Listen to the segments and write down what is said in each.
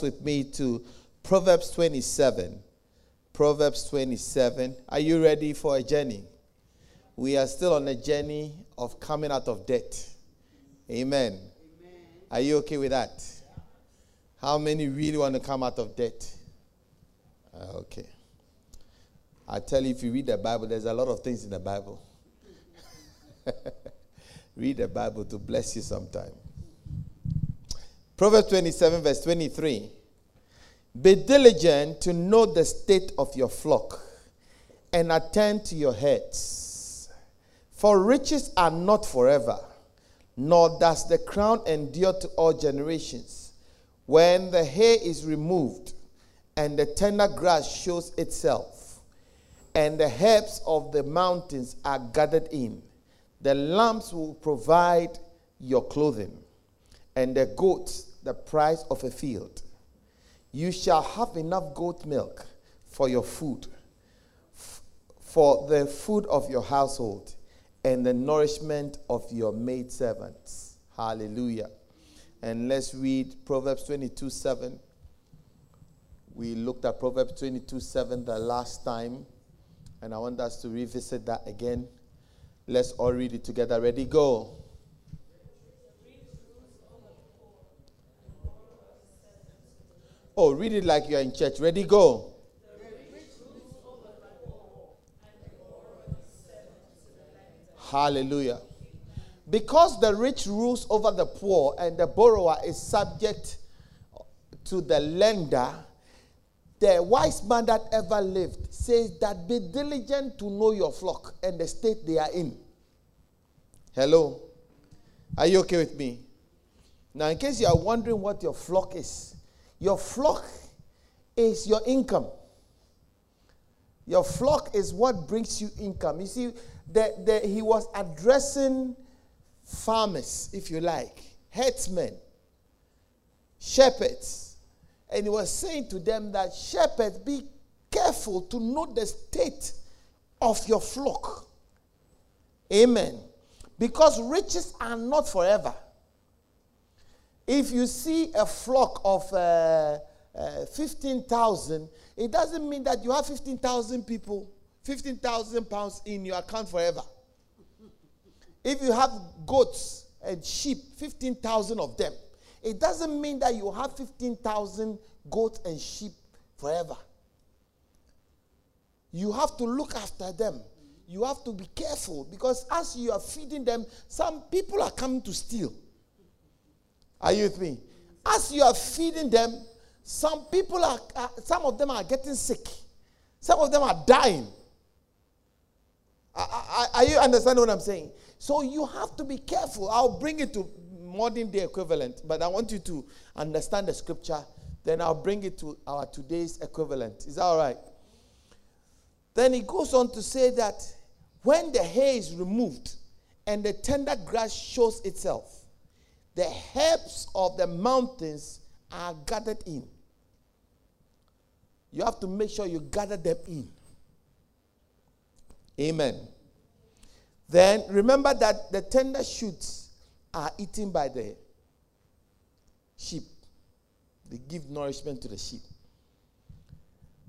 with me to Proverbs 27. Proverbs 27. Are you ready for a journey? We are still on a journey of coming out of debt. Amen. Amen. Are you okay with that? How many really want to come out of debt? Uh, okay. I tell you, if you read the Bible, there's a lot of things in the Bible. read the Bible to bless you sometime. Proverbs 27, verse 23. Be diligent to know the state of your flock and attend to your heads. For riches are not forever, nor does the crown endure to all generations. When the hay is removed and the tender grass shows itself, and the herbs of the mountains are gathered in, the lambs will provide your clothing, and the goats the price of a field. You shall have enough goat milk for your food, f- for the food of your household, and the nourishment of your maidservants. Hallelujah. And let's read Proverbs 22 7. We looked at Proverbs 22 7 the last time, and I want us to revisit that again. Let's all read it together. Ready? Go. Oh, read it like you're in church. Ready, go. Hallelujah. Because the rich rules over the poor and the borrower is subject to the lender, the wise man that ever lived says that be diligent to know your flock and the state they are in. Hello? Are you okay with me? Now, in case you are wondering what your flock is, your flock is your income. Your flock is what brings you income. You see, the, the, he was addressing farmers, if you like, herdsmen, shepherds. And he was saying to them that shepherds, be careful to know the state of your flock. Amen. Because riches are not forever. If you see a flock of uh, uh, 15,000, it doesn't mean that you have 15,000 people, 15,000 pounds in your account forever. If you have goats and sheep, 15,000 of them, it doesn't mean that you have 15,000 goats and sheep forever. You have to look after them. You have to be careful because as you are feeding them, some people are coming to steal. Are you with me? As you are feeding them, some people are, uh, some of them are getting sick. Some of them are dying. Are, you understanding what I'm saying? So you have to be careful. I'll bring it to modern day equivalent, but I want you to understand the scripture. Then I'll bring it to our today's equivalent. Is that all right? Then he goes on to say that when the hair is removed and the tender grass shows itself, the herbs of the mountains are gathered in. You have to make sure you gather them in. Amen. Then remember that the tender shoots are eaten by the sheep. They give nourishment to the sheep.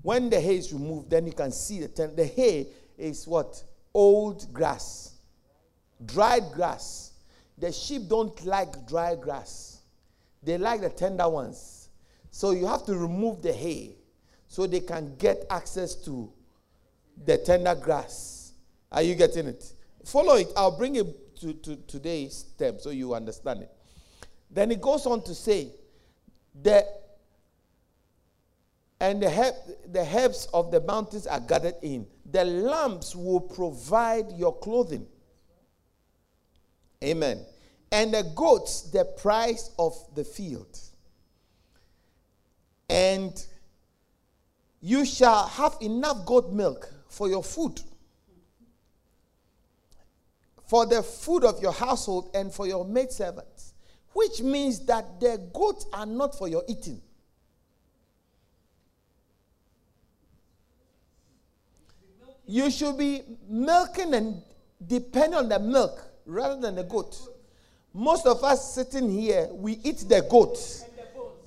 When the hay is removed, then you can see the tender. The hay is what? Old grass, dried grass the sheep don't like dry grass, they like the tender ones. So you have to remove the hay so they can get access to the tender grass. Are you getting it? Follow it. I'll bring it to, to today's step so you understand it. Then it goes on to say, the and the, herb, the herbs of the mountains are gathered in. The lamps will provide your clothing. Amen and the goats the price of the field. And you shall have enough goat milk for your food, for the food of your household, and for your maidservants, which means that the goats are not for your eating. You should be milking and depending on the milk rather than the goat. Most of us sitting here, we eat the goat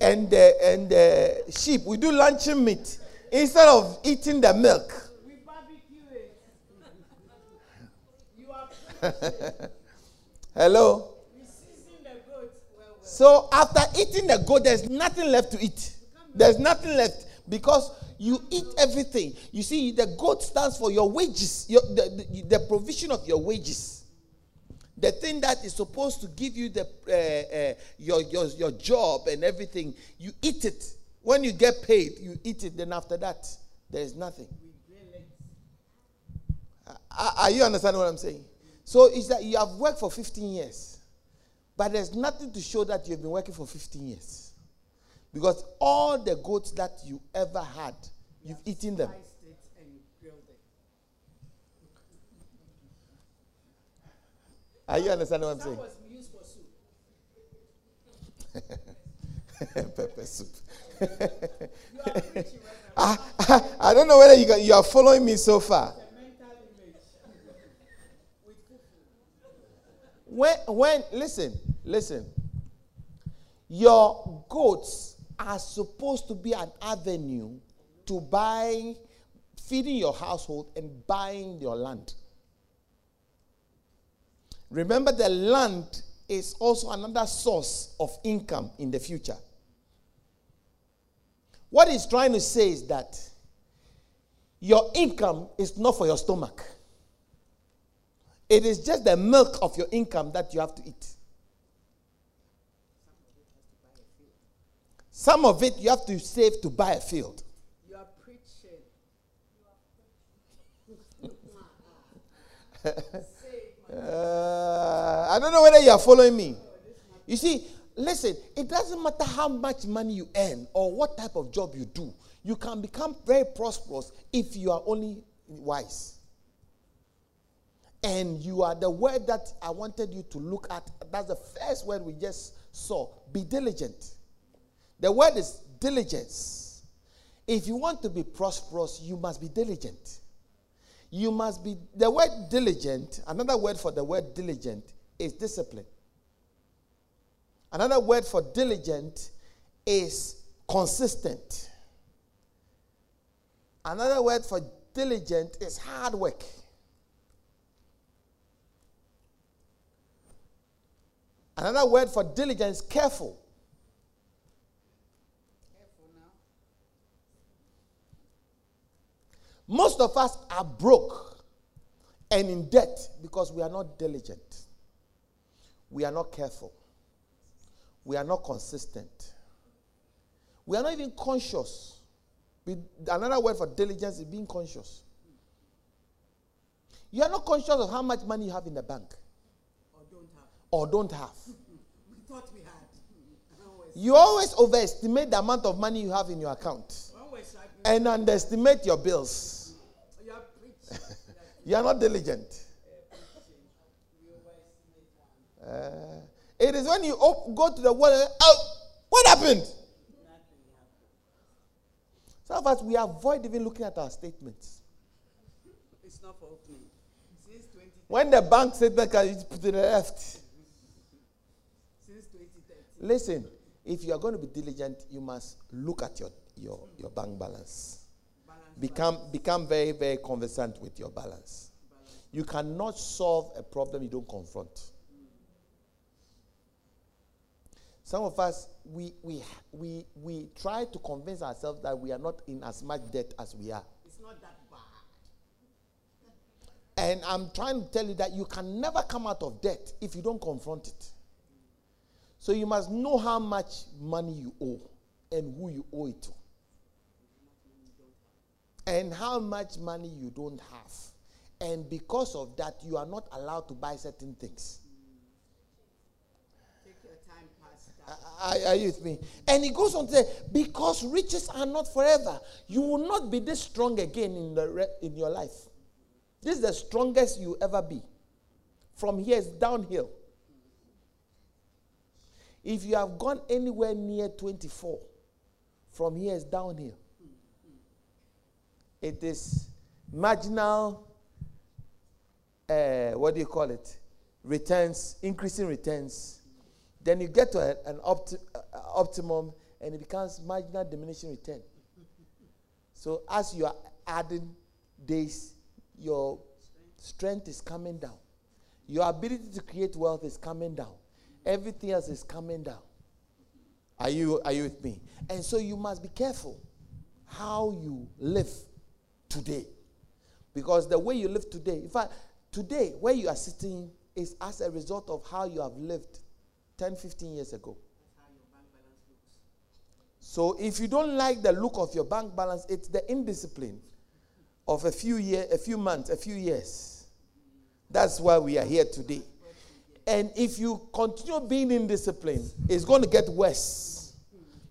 and the, and the sheep. We do luncheon meat instead of eating the milk. We barbecue it. You are Hello? So after eating the goat, there's nothing left to eat. There's nothing left because you eat everything. You see, the goat stands for your wages, your, the, the, the provision of your wages. The thing that is supposed to give you the uh, uh, your, your your job and everything, you eat it. When you get paid, you eat it. Then after that, there is nothing. Are, are you understanding what I'm saying? So it's that you have worked for 15 years, but there's nothing to show that you've been working for 15 years. Because all the goats that you ever had, you've eaten them. Sliced it and grilled it. Are you understanding what I'm saying? was used for soup. Pepper soup. Are preaching right now. I, I don't know whether you, can, you are following me so far. The mental image. With fufu. When, when, listen, listen. Your goats are supposed to be an avenue to buy, feeding your household and buying your land. Remember, the land is also another source of income in the future. What he's trying to say is that your income is not for your stomach. It is just the milk of your income that you have to eat. Some of it you have to save to buy a field. You are preaching. Uh, I don't know whether you are following me. You see, listen, it doesn't matter how much money you earn or what type of job you do. You can become very prosperous if you are only wise. And you are the word that I wanted you to look at. That's the first word we just saw. Be diligent. The word is diligence. If you want to be prosperous, you must be diligent. You must be, the word diligent, another word for the word diligent is discipline. Another word for diligent is consistent. Another word for diligent is hard work. Another word for diligence, careful now. Most of us are broke and in debt because we are not diligent. We are not careful. We are not consistent. We are not even conscious. Another word for diligence is being conscious. You are not conscious of how much money you have in the bank Or don't have. or don't have. We thought we had. Always. You always overestimate the amount of money you have in your account and underestimate your bills. you are preaching. You are not diligent. Uh, it is when you op- go to the world and oh, what happened? Some of us, we avoid even looking at our statements. It's not for opening. Since 20, When the bank statement can you put to the left. since 2030. Listen, if you are going to be diligent, you must look at your, your, your bank balance. Become, become very, very conversant with your balance. You cannot solve a problem you don't confront. Some of us, we, we, we, we try to convince ourselves that we are not in as much debt as we are. It's not that bad. And I'm trying to tell you that you can never come out of debt if you don't confront it. So you must know how much money you owe and who you owe it to. And how much money you don't have. And because of that, you are not allowed to buy certain things. Take your time past that. Are, are you with me? And he goes on to say, because riches are not forever, you will not be this strong again in, the re- in your life. This is the strongest you ever be. From here it's downhill. If you have gone anywhere near 24, from here it's downhill. It is marginal, uh, what do you call it? Returns, increasing returns. Then you get to a- an opti- uh, optimum, and it becomes marginal diminishing return. So as you are adding days, your strength is coming down. Your ability to create wealth is coming down. Everything else is coming down. Are you, are you with me? And so you must be careful how you live today. Because the way you live today, in fact, today, where you are sitting is as a result of how you have lived 10, 15 years ago. So if you don't like the look of your bank balance, it's the indiscipline of a few years, a few months, a few years. That's why we are here today. And if you continue being indisciplined, it's going to get worse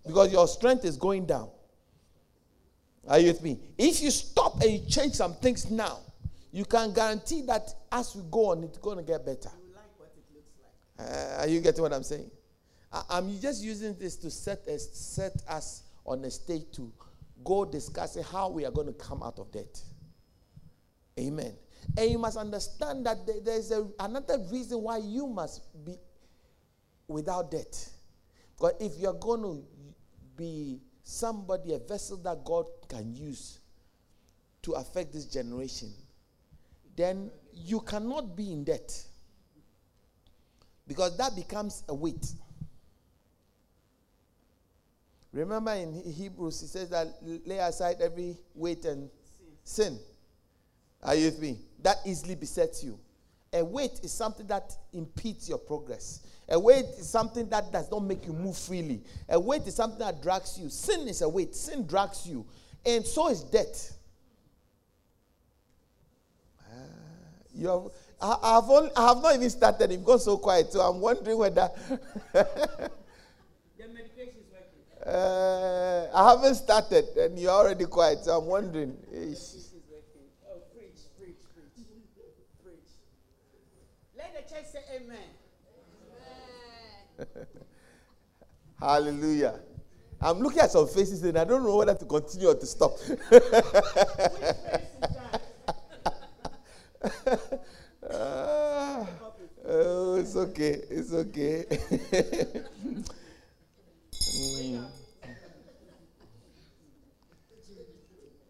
because your strength is going down. Are you with me? If you stop and you change some things now, you can guarantee that as we go on, it's going to get better. Uh, are you getting what I'm saying? I, am just using this to set us, set us on a stage to go discussing how we are going to come out of debt. Amen. And you must understand that there's a, another reason why you must be without debt. Because if you're going to be somebody, a vessel that God can use to affect this generation, then you cannot be in debt. Because that becomes a weight. Remember in Hebrews, it says that lay aside every weight and sin. sin. Are you with me? That easily besets you. A weight is something that impedes your progress. A weight is something that does not make you move freely. A weight is something that drags you. Sin is a weight. Sin drags you. And so is debt. Uh, you have, I, have only, I have not even started. You've gone so quiet. So I'm wondering whether. The medication is working. Uh, I haven't started and you're already quiet. So I'm wondering. Ish. Hallelujah. I'm looking at some faces and I don't know whether to continue or to stop. uh, oh, it's okay. It's okay. mm.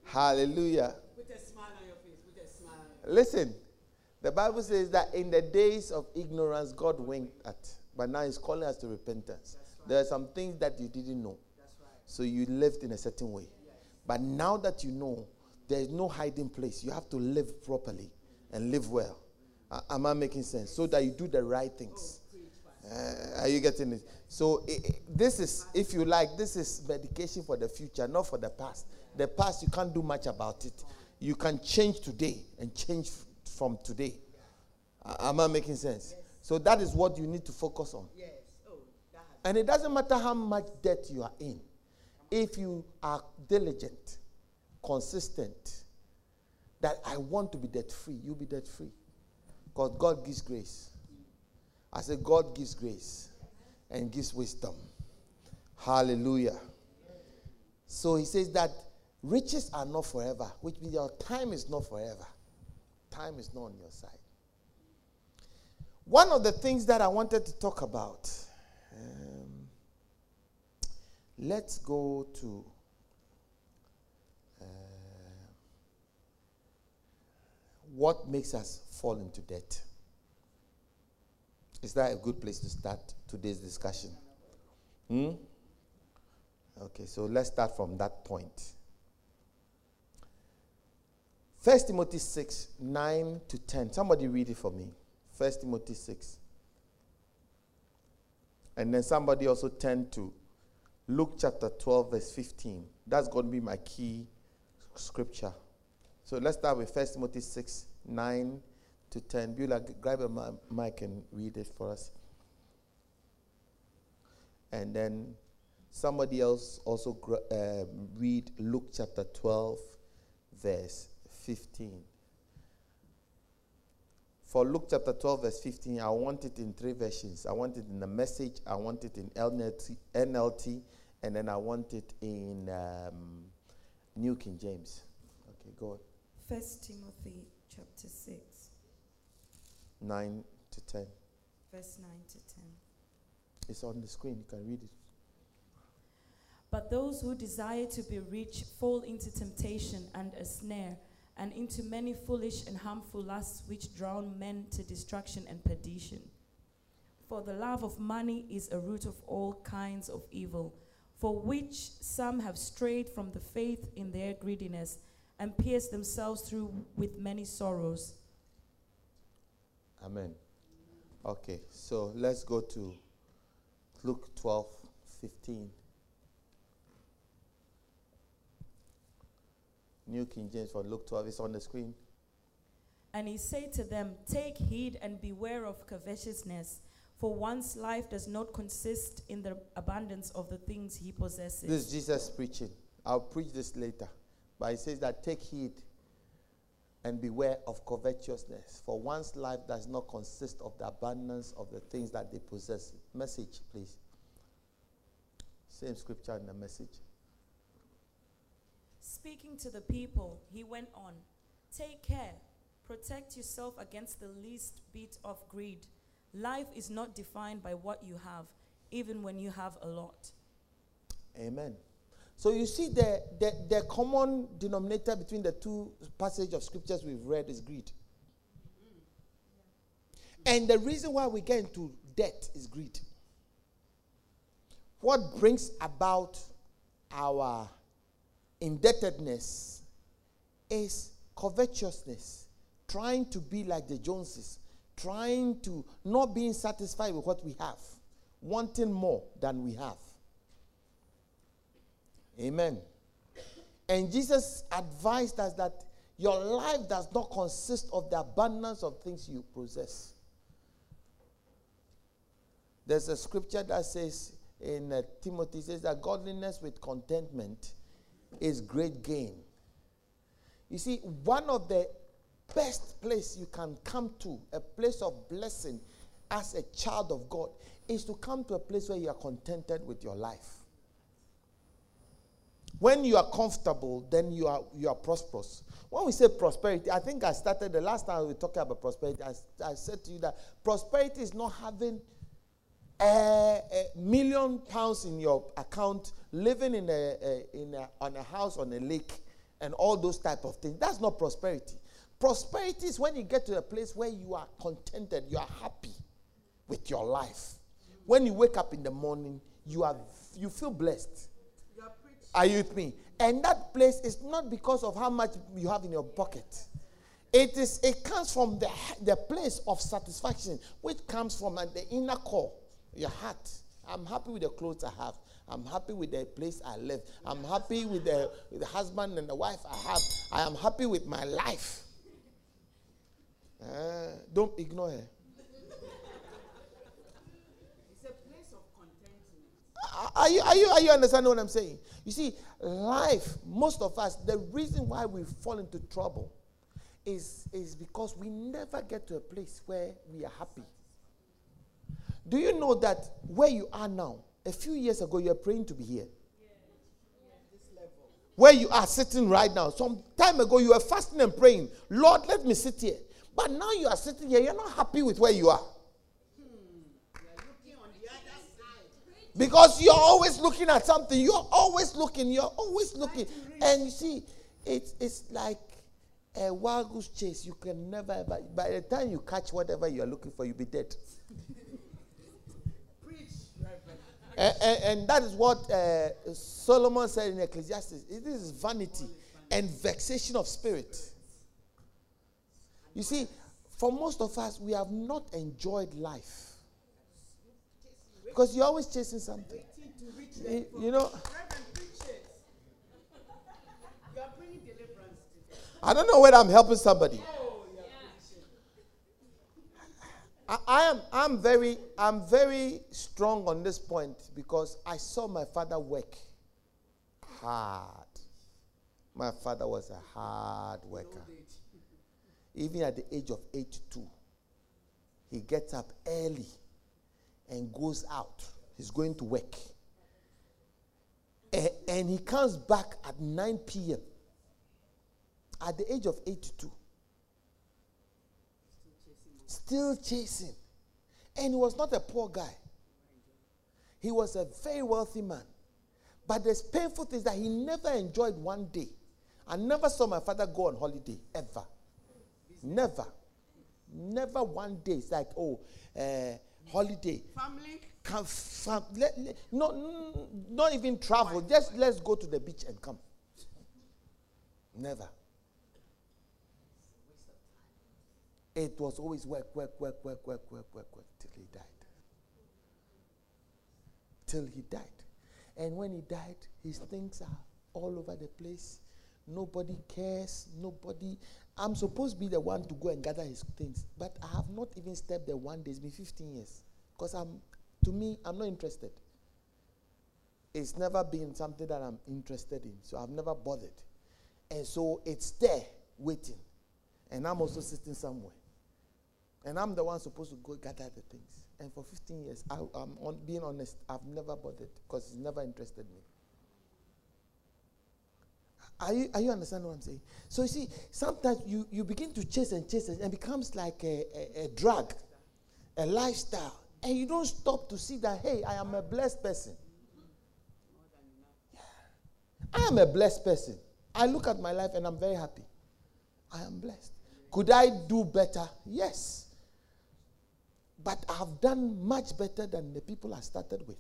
Hallelujah. Listen, the Bible says that in the days of ignorance, God winked at. But now He's calling us to repentance. Right. There are some things that you didn't know. Right. So you lived in a certain way. Yes. But now that you know, there is no hiding place. You have to live properly and live well. Uh, am I making sense? So that you do the right things. Uh, are you getting it? So it, it, this is, if you like, this is medication for the future, not for the past. The past you can't do much about it. You can change today and change f- from today. Uh, am I making sense? So that is what you need to focus on. Yes. Oh, and it doesn't matter how much debt you are in. If you are diligent, consistent, that I want to be debt free, you'll be debt free. Because God gives grace. I said, God gives grace and gives wisdom. Hallelujah. So he says that riches are not forever, which means your time is not forever. Time is not on your side. One of the things that I wanted to talk about, um, let's go to uh, what makes us fall into debt. Is that a good place to start today's discussion? Hmm? Okay, so let's start from that point. First Timothy 6, 9 to 10. Somebody read it for me. First Timothy 6. And then somebody also turned to Luke chapter 12, verse 15. That's going to be my key scripture. So let's start with First Timothy 6, 9 to 10. Beulah, grab a mic and read it for us. And then somebody else also uh, read Luke chapter 12, verse 15. For Luke chapter 12, verse 15, I want it in three versions. I want it in the message, I want it in NLT, NLT and then I want it in um, New King James. Okay, go on. First Timothy chapter 6. 9 to 10. Verse 9 to 10. It's on the screen. You can read it. But those who desire to be rich fall into temptation and a snare, and into many foolish and harmful lusts which drown men to destruction and perdition. For the love of money is a root of all kinds of evil, for which some have strayed from the faith in their greediness and pierced themselves through with many sorrows. Amen. Okay, so let's go to Luke 12 15. New King James for Luke 12 is on the screen. And he said to them, Take heed and beware of covetousness, for one's life does not consist in the abundance of the things he possesses. This is Jesus preaching. I'll preach this later. But he says that take heed and beware of covetousness, for one's life does not consist of the abundance of the things that they possess. Message, please. Same scripture in the message. Speaking to the people, he went on, Take care, protect yourself against the least bit of greed. Life is not defined by what you have, even when you have a lot. Amen. So you see, the, the, the common denominator between the two passages of scriptures we've read is greed. And the reason why we get into debt is greed. What brings about our indebtedness is covetousness, trying to be like the Joneses, trying to not being satisfied with what we have, wanting more than we have. Amen. And Jesus advised us that your life does not consist of the abundance of things you possess. There's a scripture that says in uh, Timothy says that godliness with contentment is great gain. You see, one of the best place you can come to, a place of blessing as a child of God, is to come to a place where you are contented with your life. When you are comfortable, then you are you are prosperous. When we say prosperity, I think I started the last time we talked about prosperity. I, I said to you that prosperity is not having a, a million pounds in your account, living in a, a in a, on a house on a lake, and all those type of things. That's not prosperity. Prosperity is when you get to a place where you are contented, you are happy with your life. When you wake up in the morning, you are you feel blessed. You are. Are you with me? And that place is not because of how much you have in your pocket. It is. It comes from the the place of satisfaction, which comes from uh, the inner core, your heart. I'm happy with the clothes I have. I'm happy with the place I live. I'm happy with the, with the husband and the wife I have. I am happy with my life. Uh, don't ignore her. It's a place of contentment. Are you, are, you, are you understanding what I'm saying? You see, life, most of us, the reason why we fall into trouble is, is because we never get to a place where we are happy. Do you know that where you are now, a few years ago, you were praying to be here? Where you are sitting right now. Some time ago, you were fasting and praying, Lord, let me sit here. But now you are sitting here, you're not happy with where you are. You are. Because you're always looking at something. You're always looking. You're always looking. And you see, it's, it's like a wild goose chase. You can never ever. By the time you catch whatever you're looking for, you'll be dead. And, and, that is what uh, Solomon said in Ecclesiastes. It is vanity and vexation of spirit. You see, for most of us, we have not enjoyed life. Because you're always chasing something. You, you know. I don't know whether I'm helping somebody. Oh, you are preaching. I, I am I'm very I'm very strong on this point because I saw my father work hard. My father was a hard worker. Even at the age of 82, he gets up early and goes out. He's going to work. And he comes back at 9 p.m. at the age of 82. Still chasing. And he was not a poor guy. He was a very wealthy man. But there's painful things that he never enjoyed one day. I never saw my father go on holiday, ever. Never. Never one day. It's like, oh, uh, holiday. Family. Come, fam, let, let, not, not even travel. Just let's go to the beach and come. Never. It was always work, work, work, work, work, work, work, work till he died. Till he died. And when he died, his things are all over the place. Nobody cares. Nobody. I'm supposed to be the one to go and gather his things, but I have not even stepped there one day. It's been 15 years. Because I'm, to me, I'm not interested. It's never been something that I'm interested in, so I've never bothered. And so it's there waiting. And I'm also sitting somewhere. And I'm the one supposed to go gather the things. And for 15 years, I, am on, being honest, I've never bothered because it's never interested me. Are you, are you understanding what I'm saying? So you see, sometimes you, you begin to chase and chase and it becomes like a, a, a drug, a lifestyle. And you don't stop to see that, hey, I am a blessed person. I am a blessed person. I look at my life and I'm very happy. I am blessed. Could I do better? Yes. But I've done much better than the people I started with.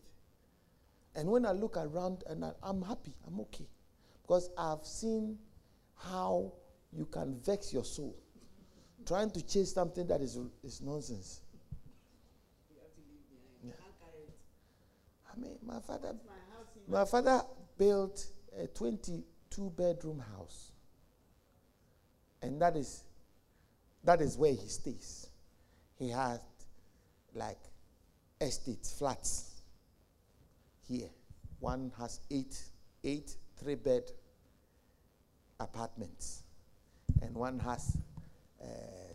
And when I look around and I, I'm happy, I'm okay. Because I've seen how you can vex your soul trying to chase something that is, is nonsense. Yeah. I mean, my father, my father built a 22 bedroom house. And that is, that is where he stays. He had like estates, flats here. One has eight, eight three bed apartments, and one has uh,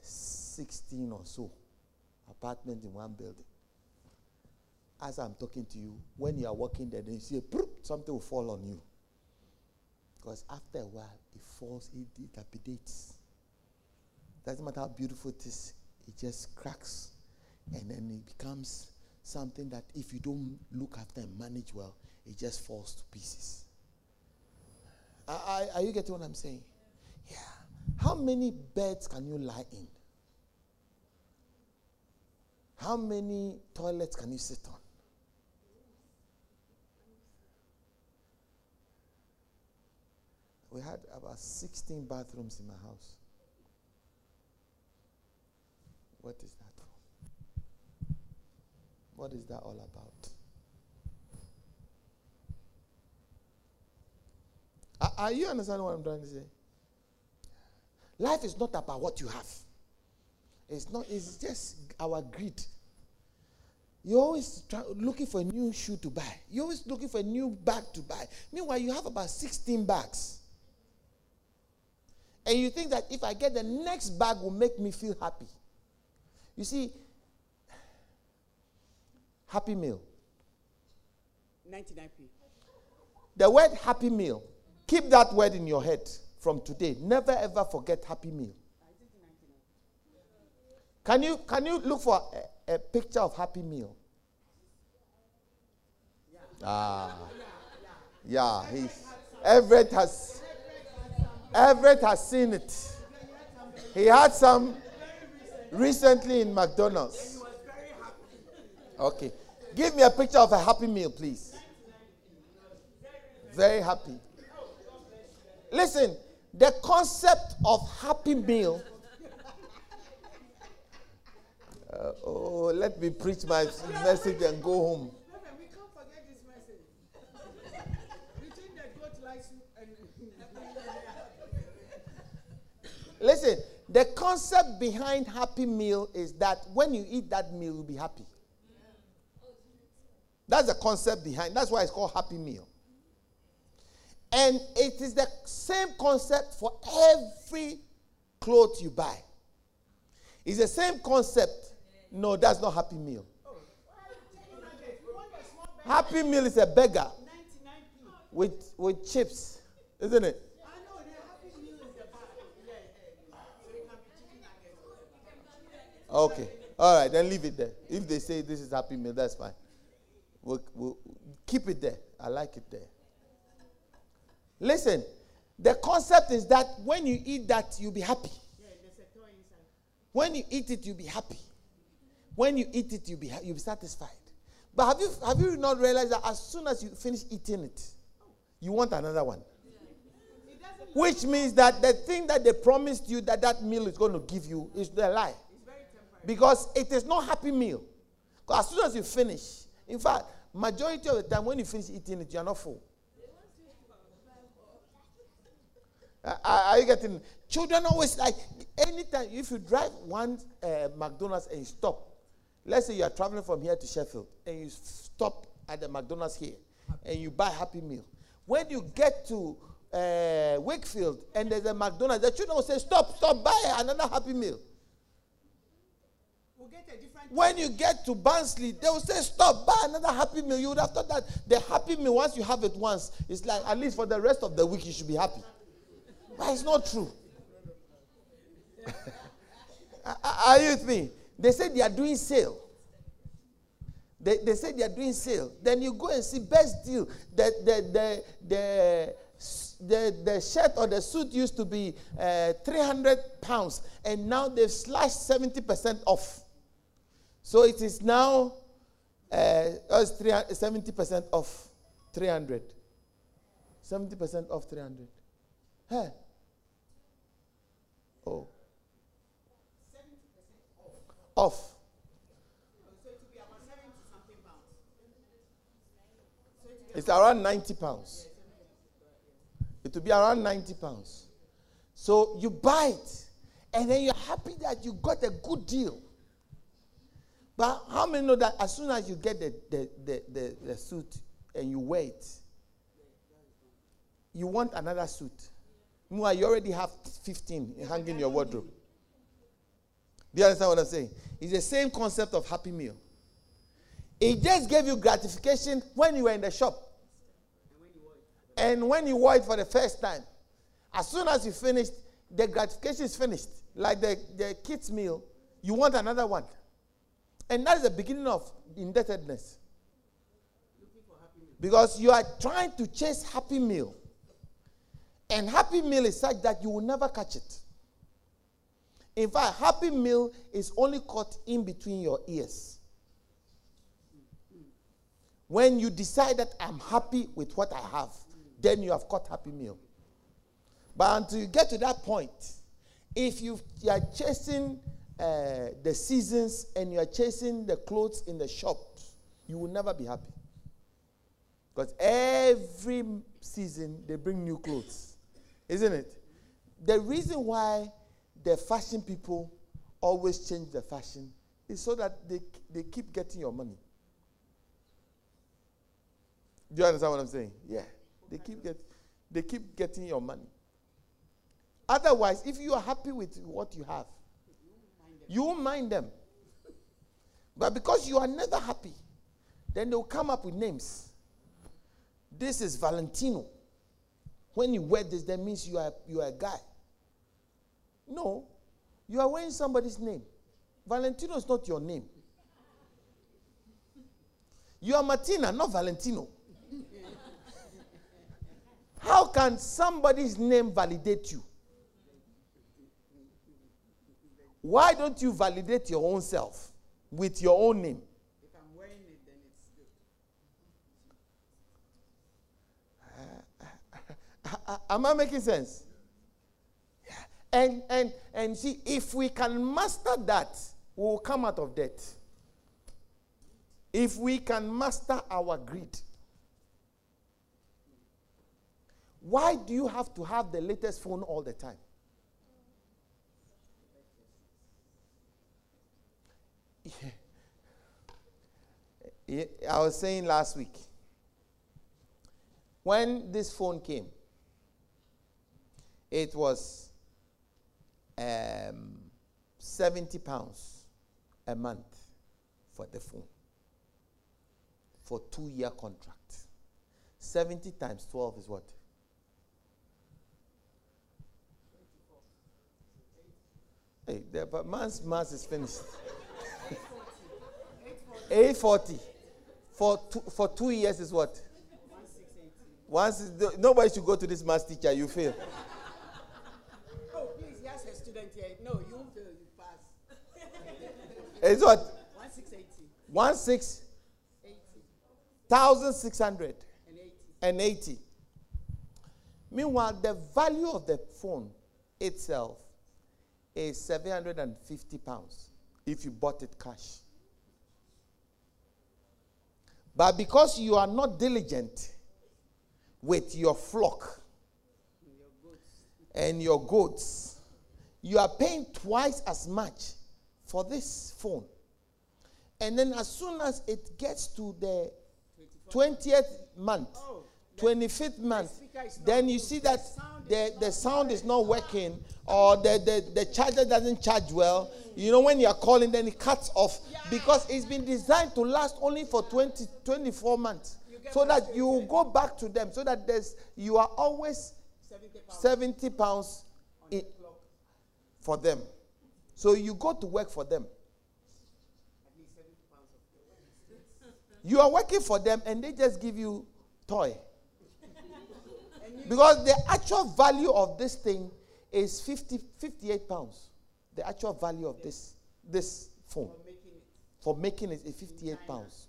16 or so apartments in one building. As I'm talking to you, when you are walking there, then you see a something will fall on you. Because after a while, it falls, it dilapidates. Doesn't matter how beautiful it is, it just cracks. And then it becomes something that if you don't look after and manage well, it just falls to pieces. Are, are you getting what I'm saying? Yeah. How many beds can you lie in? How many toilets can you sit on? We had about 16 bathrooms in my house. What is? What is that all about? Are, are you understanding what I'm trying to say? Life is not about what you have. It's not. It's just our greed. You're always try, looking for a new shoe to buy. You're always looking for a new bag to buy. Meanwhile, you have about 16 bags. And you think that if I get the next bag will make me feel happy. You see, Happy Meal. 99p. The word Happy Meal Keep that word in your head from today. Never ever forget Happy Meal. Can you, can you look for a, a picture of Happy Meal? Ah. Yeah, he's Everett has Everett has seen it. He had some recently in McDonald's. Okay. Give me a picture of a happy meal, please. Very happy. Listen, the concept of happy meal. Uh, oh, let me preach my message and go home. Listen, the concept behind happy meal is that when you eat that meal, you'll be happy. That's the concept behind. That's why it's called happy meal. And it is the same concept for every clothes you buy. It's the same concept. No, that's not Happy Meal. Happy Meal is a burger with, with chips, isn't it? Okay. All right, then leave it there. If they say this is Happy Meal, that's fine. We'll, we'll keep it there. I like it there. Listen, the concept is that when you eat that, you'll be happy. Yeah, there's a toy inside. When you eat it, you'll be happy. When you eat it, you'll be, you'll be satisfied. But have you, have you not realized that as soon as you finish eating it, you want another one? Which means that the thing that they promised you that that meal is going to give you is the lie. it's very temporary. Because it is not happy meal. as soon as you finish, in fact, majority of the time when you finish eating it, you are not full. Uh, Are you getting? Children always like anytime if you drive one uh, McDonald's and you stop. Let's say you are traveling from here to Sheffield and you stop at the McDonald's here and you buy Happy Meal. When you get to uh, Wakefield and there's a McDonald's, the children will say, "Stop! Stop! Buy another Happy Meal." We'll get a different. When you get to Barnsley, they will say, Stop, buy another Happy Meal. You would have thought that the Happy Meal, once you have it once, it's like at least for the rest of the week, you should be happy. But it's not true. Are- you with me? They say they are doing sale. They, they say they are doing sale. Then you go and see best deal. The, the, the, the, the, the shirt or the suit used to be uh, 300 pounds, and now they've slashed 70% off. So it is now uh, 70% off 300. 70% off 300. Hey. Oh. Off. So it will be about 70 something pounds. It's around 90 pounds. It will be around 90 pounds. So you buy it, and then you're happy that you got a good deal. But how many know that as soon as you get the, the, the, the, the suit and you wear it, you want another suit? Meanwhile, you already have 15 hanging in your wardrobe. Do you understand what I'm saying? It's the same concept of Happy Meal. It just gave you gratification when you were in the shop. And when you wore it for the first time, as soon as you finished, the gratification is finished. Like the, the kids' meal, you want another one. And that is the beginning of indebtedness. Because you are trying to chase happy meal. And happy meal is such that you will never catch it. In fact, happy meal is only caught in between your ears. When you decide that I'm happy with what I have, then you have caught happy meal. But until you get to that point, if you are chasing uh, the seasons and you are chasing the clothes in the shop, you will never be happy. Because every season they bring new clothes, isn't it? The reason why the fashion people always change the fashion is so that they, they keep getting your money. Do you understand what I'm saying? Yeah. They keep get, they keep getting your money. Otherwise, if you are happy with what you have, you won't mind them. But because you are never happy, then they'll come up with names. This is Valentino. When you wear this, that means you are you are a guy. No, you are wearing somebody's name. Valentino is not your name. You are Martina, not Valentino. How can somebody's name validate you? Why don't you validate your own self with your own name? If I'm wearing it, then it's good. Am I making sense? Yeah. And and and see, if we can master that, we will come out of debt. If we can master our greed. Why do you have to have the latest phone all the time? I was saying last week, when this phone came, it was um, 70 pounds a month for the phone for two year contract. 70 times 12 is what? Hey, the man's mass is finished. 840 for two, for two years is what? Once nobody should go to this math teacher, you fail. Oh, please, he has a student here. No, you fail, you pass. It's what? 1680. One six 80 thousand six hundred and 80. and eighty. Meanwhile, the value of the phone itself is seven hundred and fifty pounds if you bought it cash. But because you are not diligent with your flock and your goats, you are paying twice as much for this phone. And then as soon as it gets to the 20th month, Oh, 25th month, speaker is not then you see that the, the sound is not working or the, the, the charger doesn't charge well. You know, when you're calling, then it cuts off because it's been designed to last only for 20, 24 months. So that you go back to them, so that there's you are always 70 pounds 70 pounds on in, for them. So you go to work for them. At least 70 pounds of You are working for them and they just give you toy. Because the actual value of this thing is 50, 58 pounds. The actual value of this, this phone for making it. for making it is 58 pounds.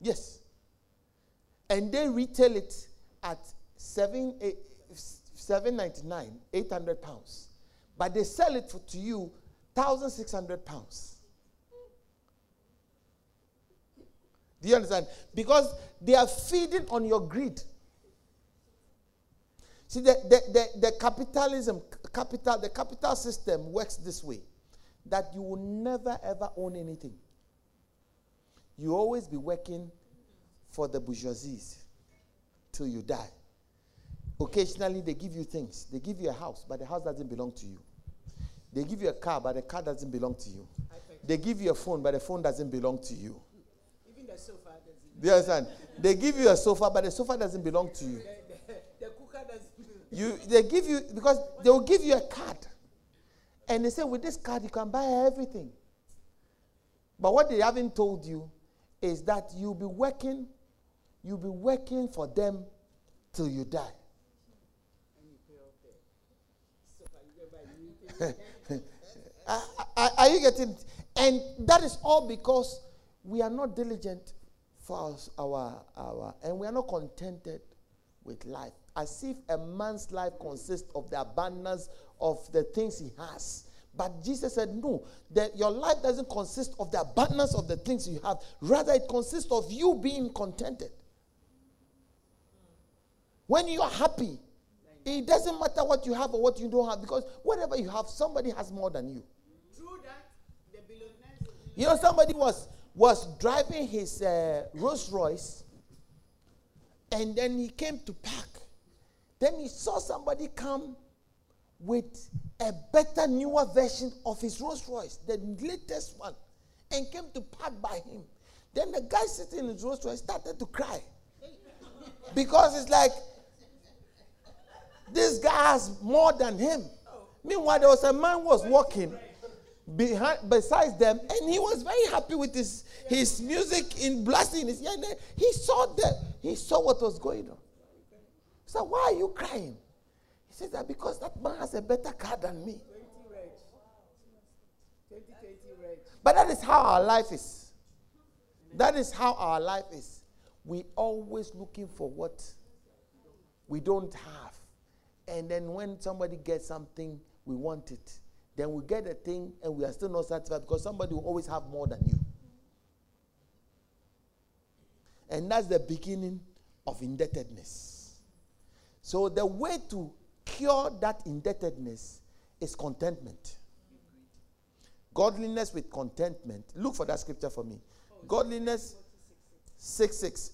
Yes. And they retail it at 7, eight, 799, 800 pounds. But they sell it for, to you 1,600 pounds. Do you understand? Because they are feeding on your greed. See, the, the, the, the capitalism, capital, the capital system works this way that you will never ever own anything. You always be working for the bourgeoisies till you die. Occasionally, they give you things. They give you a house, but the house doesn't belong to you. They give you a car, but the car doesn't belong to you. They give you a phone, but the phone doesn't belong to you. Even the sofa doesn't. Do you understand? They give you a sofa, but the sofa doesn't belong to you. You they give you because they will give you a card. And they say with this card you can buy everything. But what they haven't told you is that you'll be working, you'll be working for them till you die. Are, are- are you getting? And that is all because we are not diligent for us, our, our, and we are not contented with life. As if a man's life consists of the abundance of the things he has. But Jesus said, no, that your life doesn't consist of the abundance of the things you have. Rather, it consists of you being contented. When you are happy, it doesn't matter what you have or what you don't have because whatever you have, somebody has more than you. True that, the billionaires. You know, somebody was was driving his uh, Rolls Royce, and then he came to park. Then he saw somebody come with a better, newer version of his Rolls Royce, the latest one, and came to park by him. Then the guy sitting in his Rolls Royce started to cry because it's like this guy has more than him. Meanwhile, there was a man was walking behind besides them, and he was very happy with his his music in blasting. He saw that he saw what was going on. Said, "Why are you crying?" He said that because that man has a better car than me. 20 reg. 20, 20 reg. But that is how our life is. That is how our life is. We always looking for what we don't have. And then when somebody gets something, we want it. Then we get a thing and we are still not satisfied because somebody will always have more than you. And that's the beginning of indebtedness. So the way to cure that indebtedness is contentment. Godliness with contentment. Look for that scripture for me. Godliness 6 6.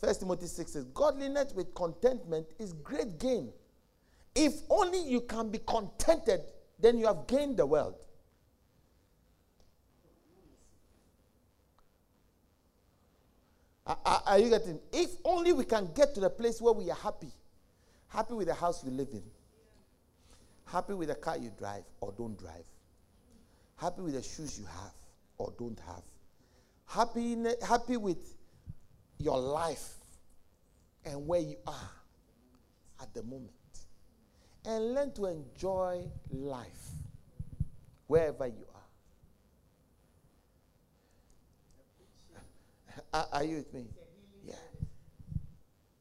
1 Timothy 6 says, Godliness with contentment is great gain. If only you can be contented, then you have gained the world. Are, are- you getting? If only we can get to the place where we are happy, happy with the house you live in, happy with the car you drive or don't drive, happy with the shoes you have or don't have, happy, happy with your life and where you are at the moment. And learn to enjoy life wherever you are. Are, are you with me? Yeah.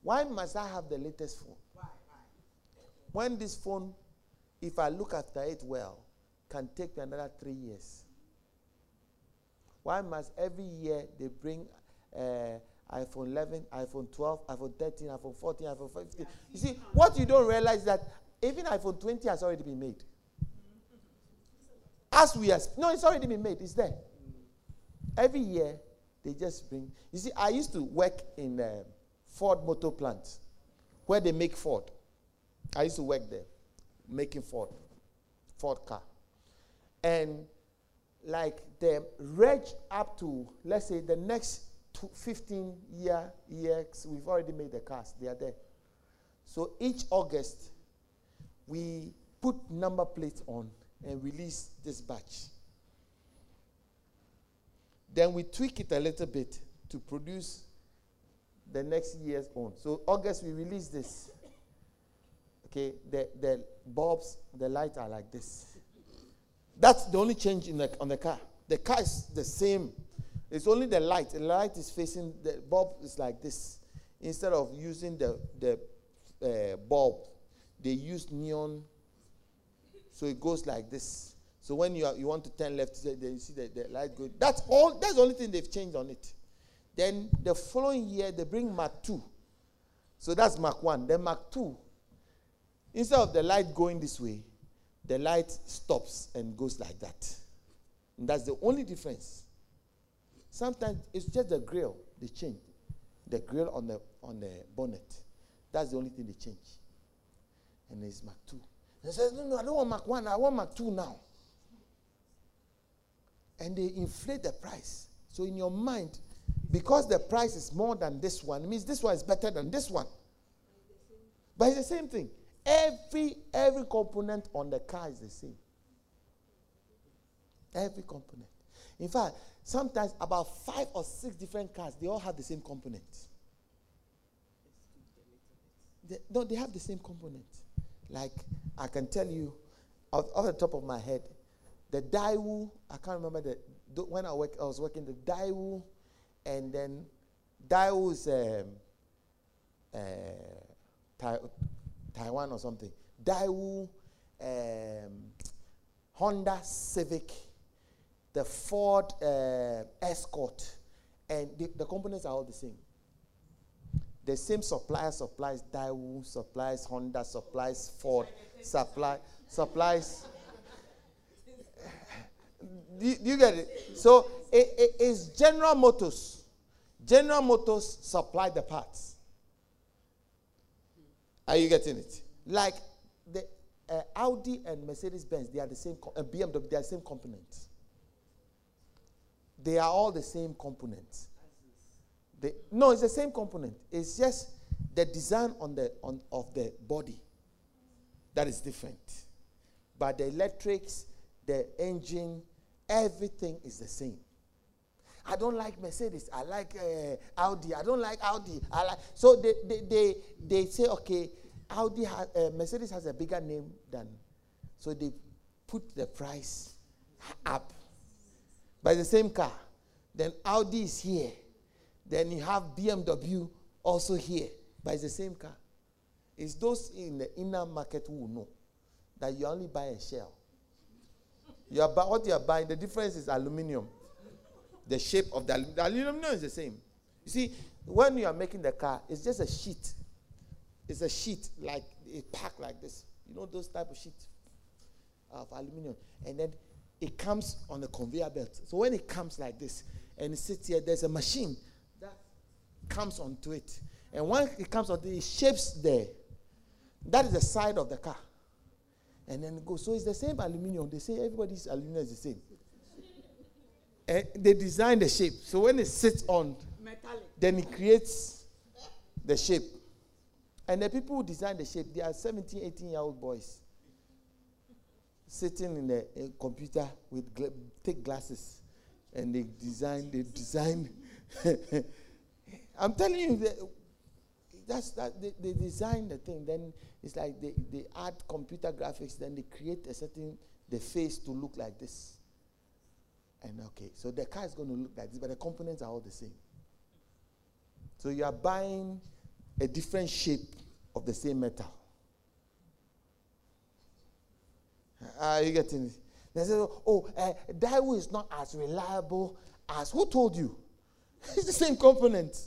Why must I have the latest phone? When this phone, if I look after it well, can take me another three years. Why must every year they bring uh, iPhone 11, iPhone 12, iPhone 13, iPhone 14, iPhone 15? You see, what you don't realize is that even iPhone 20 has already been made. As we are, no, it's already been made. It's there. Every year they just bring. You see, I used to work in uh, Ford Motor Plant, where they make Ford. I used to work there, making Ford, Ford car, and like the reg up to let's say the next two, 15 year years, we've already made the cars. They are there. So each August, we put number plates on and release this batch. Then we tweak it a little bit to produce the next year's own. So August we release this. Okay, the, the bulbs, the lights are like this. That's the only change in the, on the car. The car is the same. It's only the light. The light is facing, the bulb is like this. Instead of using the, the uh, bulb, they use neon. So it goes like this. So when you, are, you want to turn left, then you see the, the light go. That's all. That's the only thing they've changed on it. Then the following year, they bring Mark 2. So that's Mark 1. Then Mark 2, instead of the light going this way, the light stops and goes like that. And that's the only difference. Sometimes it's just the grill they change. The grill on the on the bonnet. That's the only thing they change. And it's Mark 2. They says, No, no, I don't want Mark 1, I want Mark 2 now. And they inflate the price. So in your mind, because the price is more than this one, it means this one is better than this one. But it's the same thing. Every every component on the car is the same. Every component. In fact, sometimes about five or six different cars, they all have the same component. They, no, they have the same component. Like I can tell you, off, off the top of my head, the Daewoo. I can't remember the, the when I work. I was working the Daewoo, and then Daewoo is um, uh, Taiwan or something. Daewoo, um, Honda Civic, the Ford uh, Escort, and the, the components are all the same. The same supplier supplies Daewoo, supplies Honda, supplies Ford, supply, supplies. do, do, you get it? So it, it, it's General Motors. General Motors supply the parts. Are you getting it? Like the uh, Audi and Mercedes Benz, they are the same, co- uh, BMW, they are the same components. They are all the same components. They, no, it's the same component. It's just the design on the on of the body that is different. But the electrics, the engine, everything is the same. I don't like Mercedes. I like uh, Audi. I don't like Audi. I like so they they they, they say okay, Audi has, uh, Mercedes has a bigger name than, so they put the price up. By the same car, then Audi is here. Then you have BMW also here, it's the same car. It's those in the inner market who know that you only buy a shell. You are what you are buying, the difference is aluminium. The shape of the, the aluminum is the same. You see, when you are making the car, it's just a sheet. It's a sheet like a pack like this. You know those type of sheets of aluminium, and then it comes on a conveyor belt. So when it comes like this and it sits here, there's a machine that comes onto it, and once it comes onto it, it shapes there. That is the side of the car, and then it goes. So it's the same aluminium. They say everybody's aluminium is the same. And they design the shape. So when it sits on, Metallic. then it creates the shape. And the people who design the shape, they are 17, 18 year old boys sitting in the computer with gla- thick glasses and they design, they design. I'm telling you, that that's that they, they design the thing. Then it's like they, they add computer graphics. Then they create a certain the face to look like this. And okay, so the car is going to look like this, but the components are all the same. So you are buying a different shape of the same metal. Are you getting it? They say, oh, uh, Daewoo is not as reliable as who told you? it's the same component.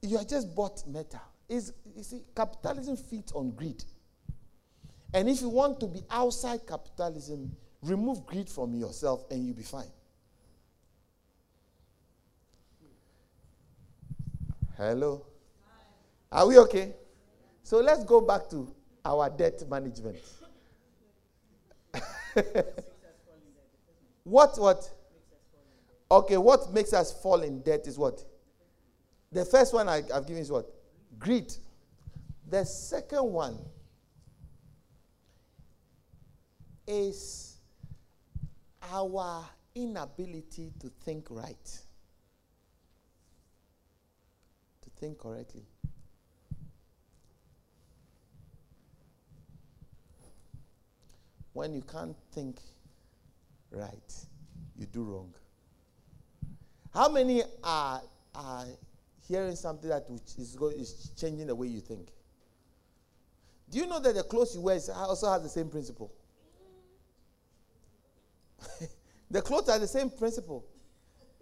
You are just bought metal. Is you see, capitalism feeds on greed. And if you want to be outside capitalism, remove greed from yourself and you'll be fine. Hello? Are we okay? So let's go back to our debt management. what, what? Okay, what makes us fall in debt is what? The first one I, have given is what? Greed. The second one is our inability to think right, to think correctly. When you can't think right, you do wrong. How many are, are hearing something that is, is changing the way you think? Do you know that the clothes you wear also has the same principle? the clothes are the same principle.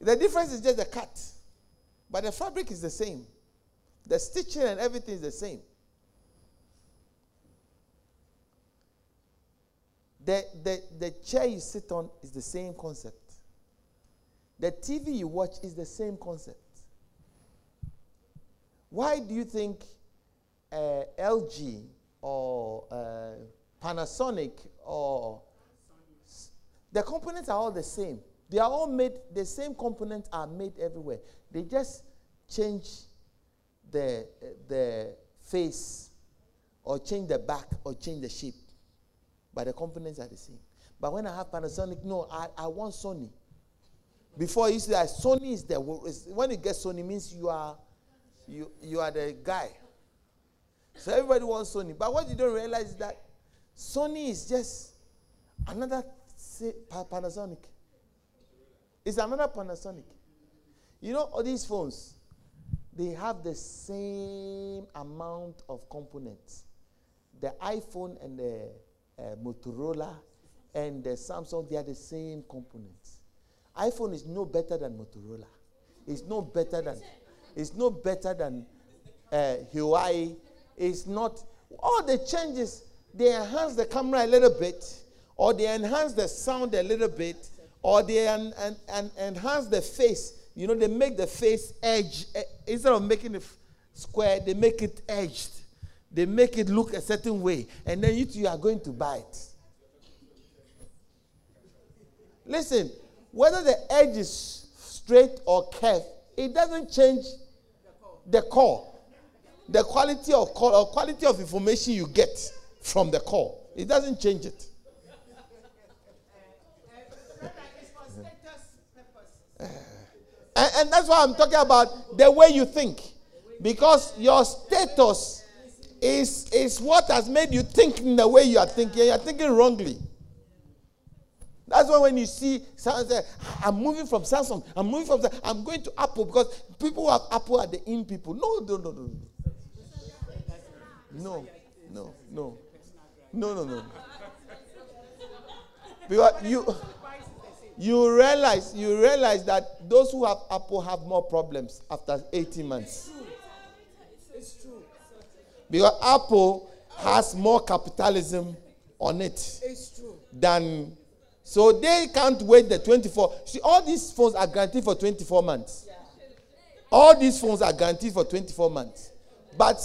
The difference is just the cut. But the fabric is the same. The stitching and everything is the same. The, the, the chair you sit on is the same concept. The TV you watch is the same concept. Why do you think uh, LG or uh, Panasonic or the components are all the same. They are all made, the same components are made everywhere. They just change the, the face or change the back or change the shape. But the components are the same. But when I have Panasonic, no, I, I want Sony. Before you see that Sony is the when you get Sony means you are you you are the guy. So everybody wants Sony. But what you don't realize is that Sony is just another Panasonic. It's another Panasonic. You know, all these phones, they have the same amount of components. The iPhone and the uh, Motorola and the Samsung, they are the same components. iPhone is no better than Motorola. It's no better than, it's no better than uh, Huawei. It's not, all the changes, they enhance the camera a little bit or they enhance the sound a little bit, or they en- en- en- enhance the face. You know, they make the face edge. Eh, instead of making it square, they make it edged. They make it look a certain way. And then you, you are going to buy it. Listen, whether the edge is straight or curved, it doesn't change the core. The quality of core or quality of information you get from the core. It doesn't change it. And, and that's why I'm talking about the way you think. Because your status is, is what has made you think in the way you are thinking. You're thinking wrongly. That's why when you see someone say, I'm moving from Samsung, I'm moving from I'm going to Apple because people who have Apple are the in people. No, no, no, no. No, no, no. No, no, no. Because you you realize you realize that those who have apple have more problems after 18 months. It's true. It's true. because apple has more capitalism on it it's true. than so they can't wait the 24 see all these phones are guaranteed for 24 months. All these phones are guaranteed for 24 months. But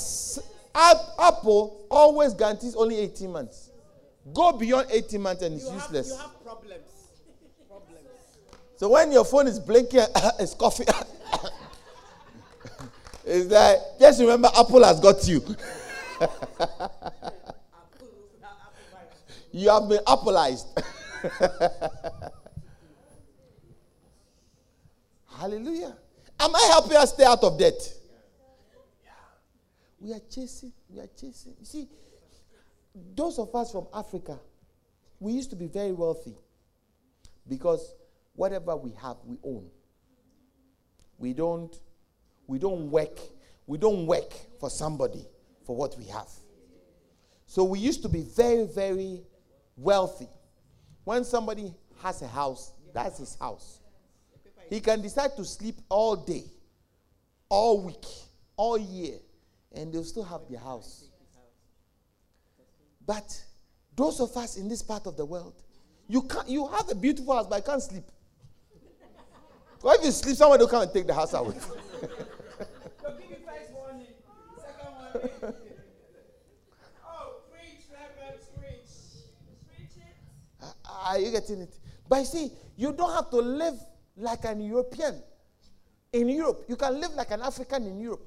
apple always guarantees only 18 months. Go beyond 18 months and it's you useless. have, you have problems so when your phone is blinking, it's coughing. it's like, just remember, Apple has got you. you have been Appleized. Hallelujah. Am I helping us stay out of debt? We are chasing, we are chasing. You see, those of us from Africa, we used to be very wealthy because whatever we have, we own. We don't, we don't work, we don't work for somebody for what we have. So we used to be very, very wealthy. When somebody has a house, that's his house. He can decide to sleep all day, all week, all year, and they'll still have their house. But those of us in this part of the world, you can't you have a beautiful house, but I can't sleep. Or if you sleep, somebody will come and take the house away. Are you getting it? But you see, you don't have to live like an European in Europe. You can live like an African in Europe.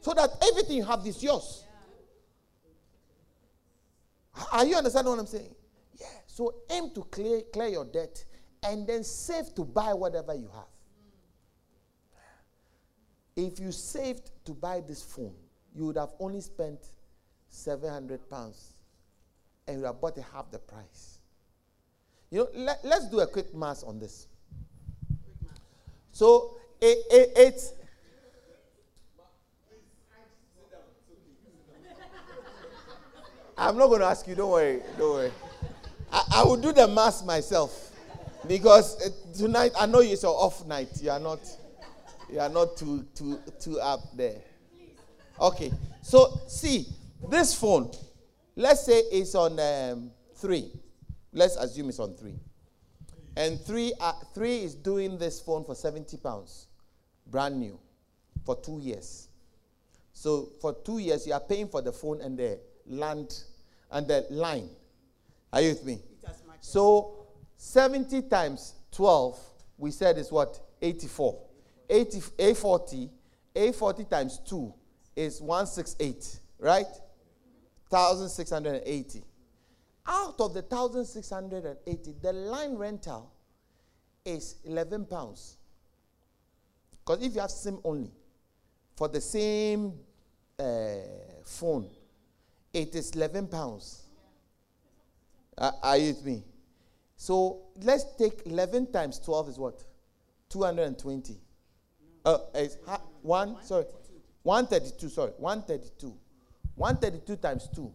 So that everything you have is yours. Are you understanding what I'm saying? Yeah. So aim to clear, clear your debt and then save to buy whatever you have. If you saved to buy this phone, you would have only spent 700 pounds and you have bought it half the price. You know, let, us do a quick math on this. So, it, it, it's. I'm not going to ask you, don't worry, don't worry. I, I will do the math myself because uh, tonight I know it's an off night. You are not, you are not too too too up there. Okay, so see this phone. Let's say it's on um, three. Let's assume it's on three. And three, uh, three is doing this phone for 70 pounds, brand new, for two years. So for two years, you are paying for the phone and the land and the line. Are you with me? So 70 times 12, we said is what? 84. 80, A40, A40 times 2 is 168, right? 1680. Out of the 1,680, the line rental is 11 pounds. Because if you have SIM only, for the same uh, phone, it is 11 pounds. Uh, are you with me? So let's take 11 times 12 is what? 220. Uh, ha- one, sorry, 132, sorry, 132. 132 times 2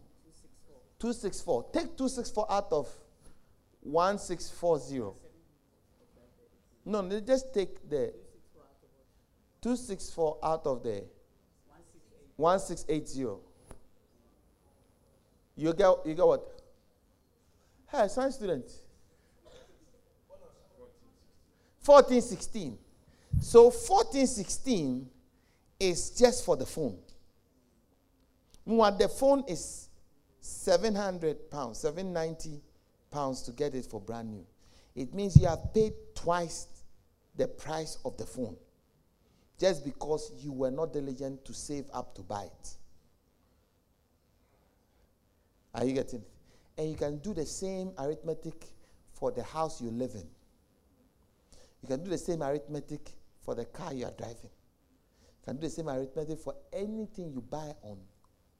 264. Take 264 out of 1640. No, no, just take the 264 out of the 1680. You get, you get what? Hey, science student. 1416. So 1416 is just for the phone. What the phone is 700 pounds, 790 pounds to get it for brand new. It means you have paid twice the price of the phone just because you were not diligent to save up to buy it. Are you getting it? And you can do the same arithmetic for the house you live in. You can do the same arithmetic for the car you are driving. You can do the same arithmetic for anything you buy on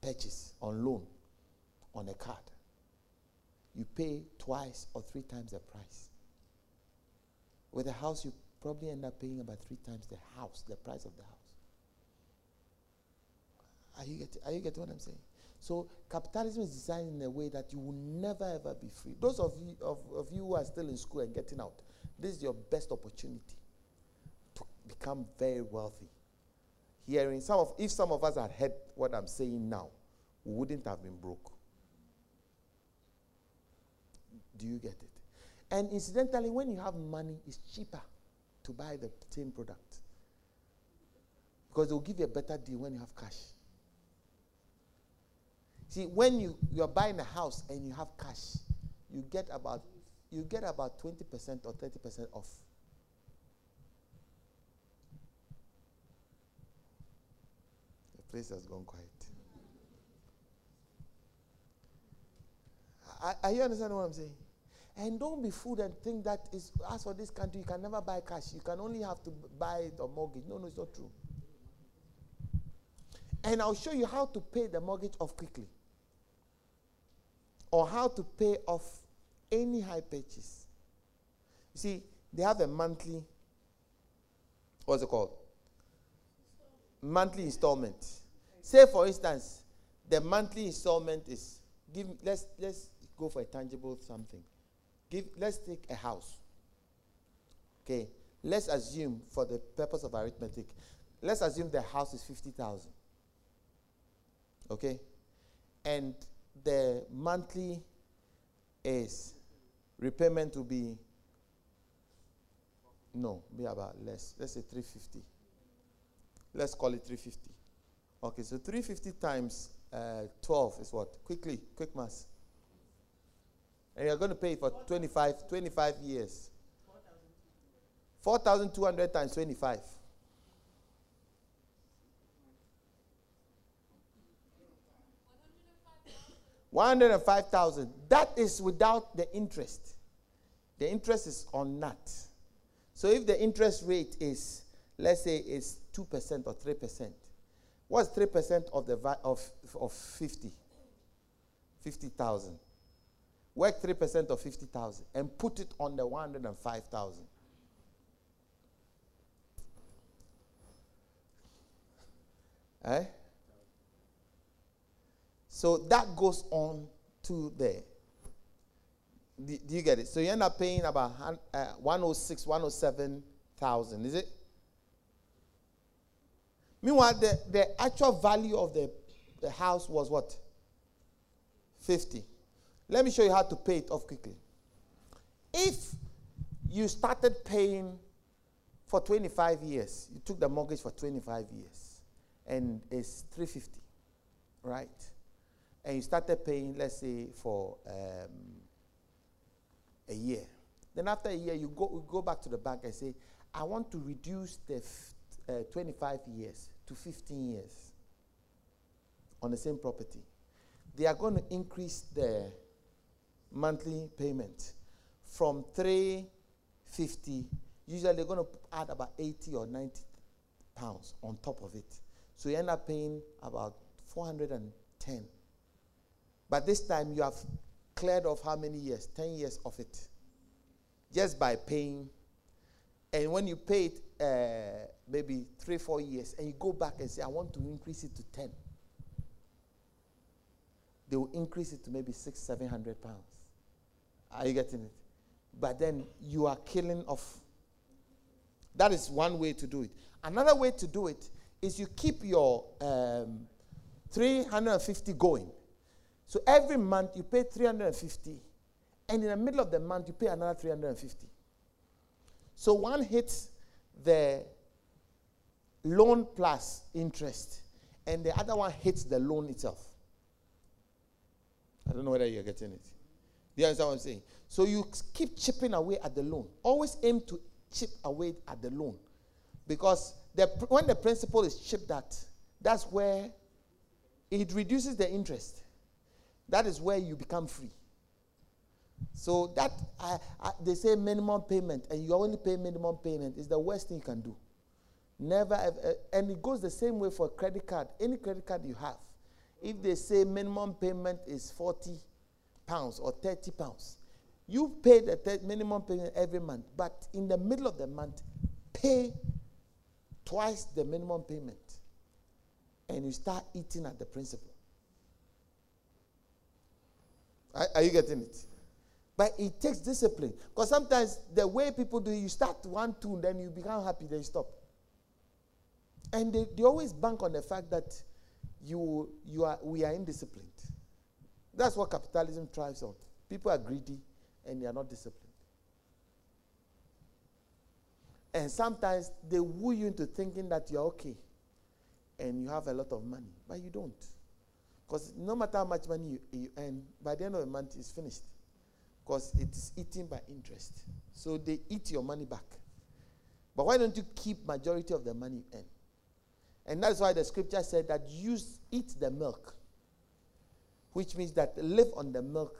purchase, on loan on a card, you pay twice or three times the price. With a house, you probably end up paying about three times the house, the price of the house. Are you getting, are you getting what I'm saying? So capitalism is designed in a way that you will never ever be free. Those of you, of, of you who are still in school and getting out, this is your best opportunity become very wealthy. Hearing some of if some of us had heard what I'm saying now, we wouldn't have been broke. Do you get it? And incidentally, when you have money, it's cheaper to buy the same product. Because they'll give you a better deal when you have cash. See, when you, you're buying a house and you have cash, you get about you get about 20% or 30% off. The place has gone quiet. Are, you understanding what I'm saying? And don't be fooled and think that is as for this country, you can never buy cash. You can only have to buy it or mortgage. No, no, it's not true. And I'll show you how to pay the mortgage off quickly. Or how to pay off any hire purchase. You see, they have a monthly, what's it called? Monthly installment. Say, for instance, the monthly installment is give. Let's let's go for a tangible something. Give. Let's take a house. Okay. Let's assume, for the purpose of arithmetic, let's assume the house is fifty thousand. Okay, and the monthly is repayment will be no, be about less. Let's say 350. Let's call it 350. Okay, so 350 times uh, 12 is what? Quickly, quick mass. And you're going to pay for 25, 25 years. 4,200 times 25. One hundred and five thousand. That is without the interest. The interest is on that. So if the interest rate is, let's say, is two percent or three percent, what's three percent of the va- of of fifty? Fifty thousand. Work three percent of fifty thousand and put it on the one hundred and five thousand. Eh? So that goes on to there. Do, do you get it? So you end up paying about uh, 106, 107,000, is it? Meanwhile, the, the actual value of the, the house was what? 50. Let me show you how to pay it off quickly. If you started paying for 25 years, you took the mortgage for 25 years, and it's 350, right? And you started paying, let's say, for um, a year. Then after a year, you go, you go back to the bank and say, I want to reduce the f- uh, 25 years to 15 years on the same property. They are going to increase their monthly payment from 350. Usually they're going to add about 80 or 90 pounds on top of it. So you end up paying about 410. But this time you have cleared off how many years? 10 years of it. Just by paying. And when you pay it uh, maybe three, four years, and you go back and say, I want to increase it to 10, they will increase it to maybe six, seven hundred pounds. Are you getting it? But then you are killing off. That is one way to do it. Another way to do it is you keep your um, 350 going. So every month you pay 350, and in the middle of the month you pay another 350. So one hits the loan plus interest, and the other one hits the loan itself. I don't know whether you're getting it. Do you understand what I'm saying? So you keep chipping away at the loan. Always aim to chip away at the loan. Because the, when the principal is chipped at, that's where it reduces the interest. That is where you become free. So that I, I, they say minimum payment, and you only pay minimum payment is the worst thing you can do. Never, ever, eh, and it goes the same way for credit card. Any credit card you have, if they say minimum payment is forty pounds or thirty pounds, you pay the th- minimum payment every month. But in the middle of the month, pay twice the minimum payment, and you start eating at the principal. Are, are you getting it? But it takes discipline. Because sometimes the way people do it, you start one tune, then you become happy, then you stop. And they, they always bank on the fact that you, you are, we are indisciplined. That's what capitalism thrives on. People are greedy and they are not disciplined. And sometimes they woo you into thinking that you're okay and you have a lot of money, but you don't. Because no matter how much money you, you earn, by the end of the month, it's finished. Because it's eaten by interest. So they eat your money back. But why don't you keep majority of the money you earn? And that's why the scripture said that you eat the milk, which means that live on the milk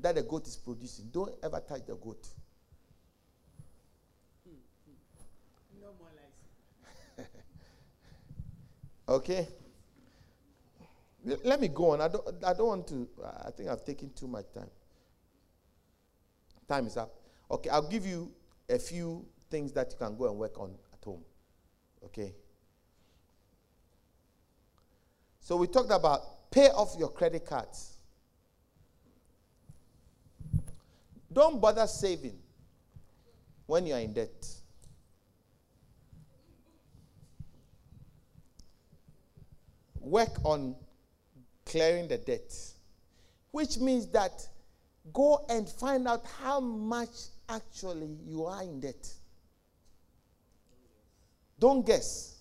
that the goat is producing. Don't ever touch the goat. Hmm, hmm. No more lies. Okay? Let me go on. I don't, I don't want to, I think I've taken too much time. Time is up. Okay, I'll give you a few things that you can go and work on at home. Okay? So we talked about pay off your credit cards. Don't bother saving when you are in debt. Work on clearing the debt, which means that go and find out how much actually you are in debt. Don't guess.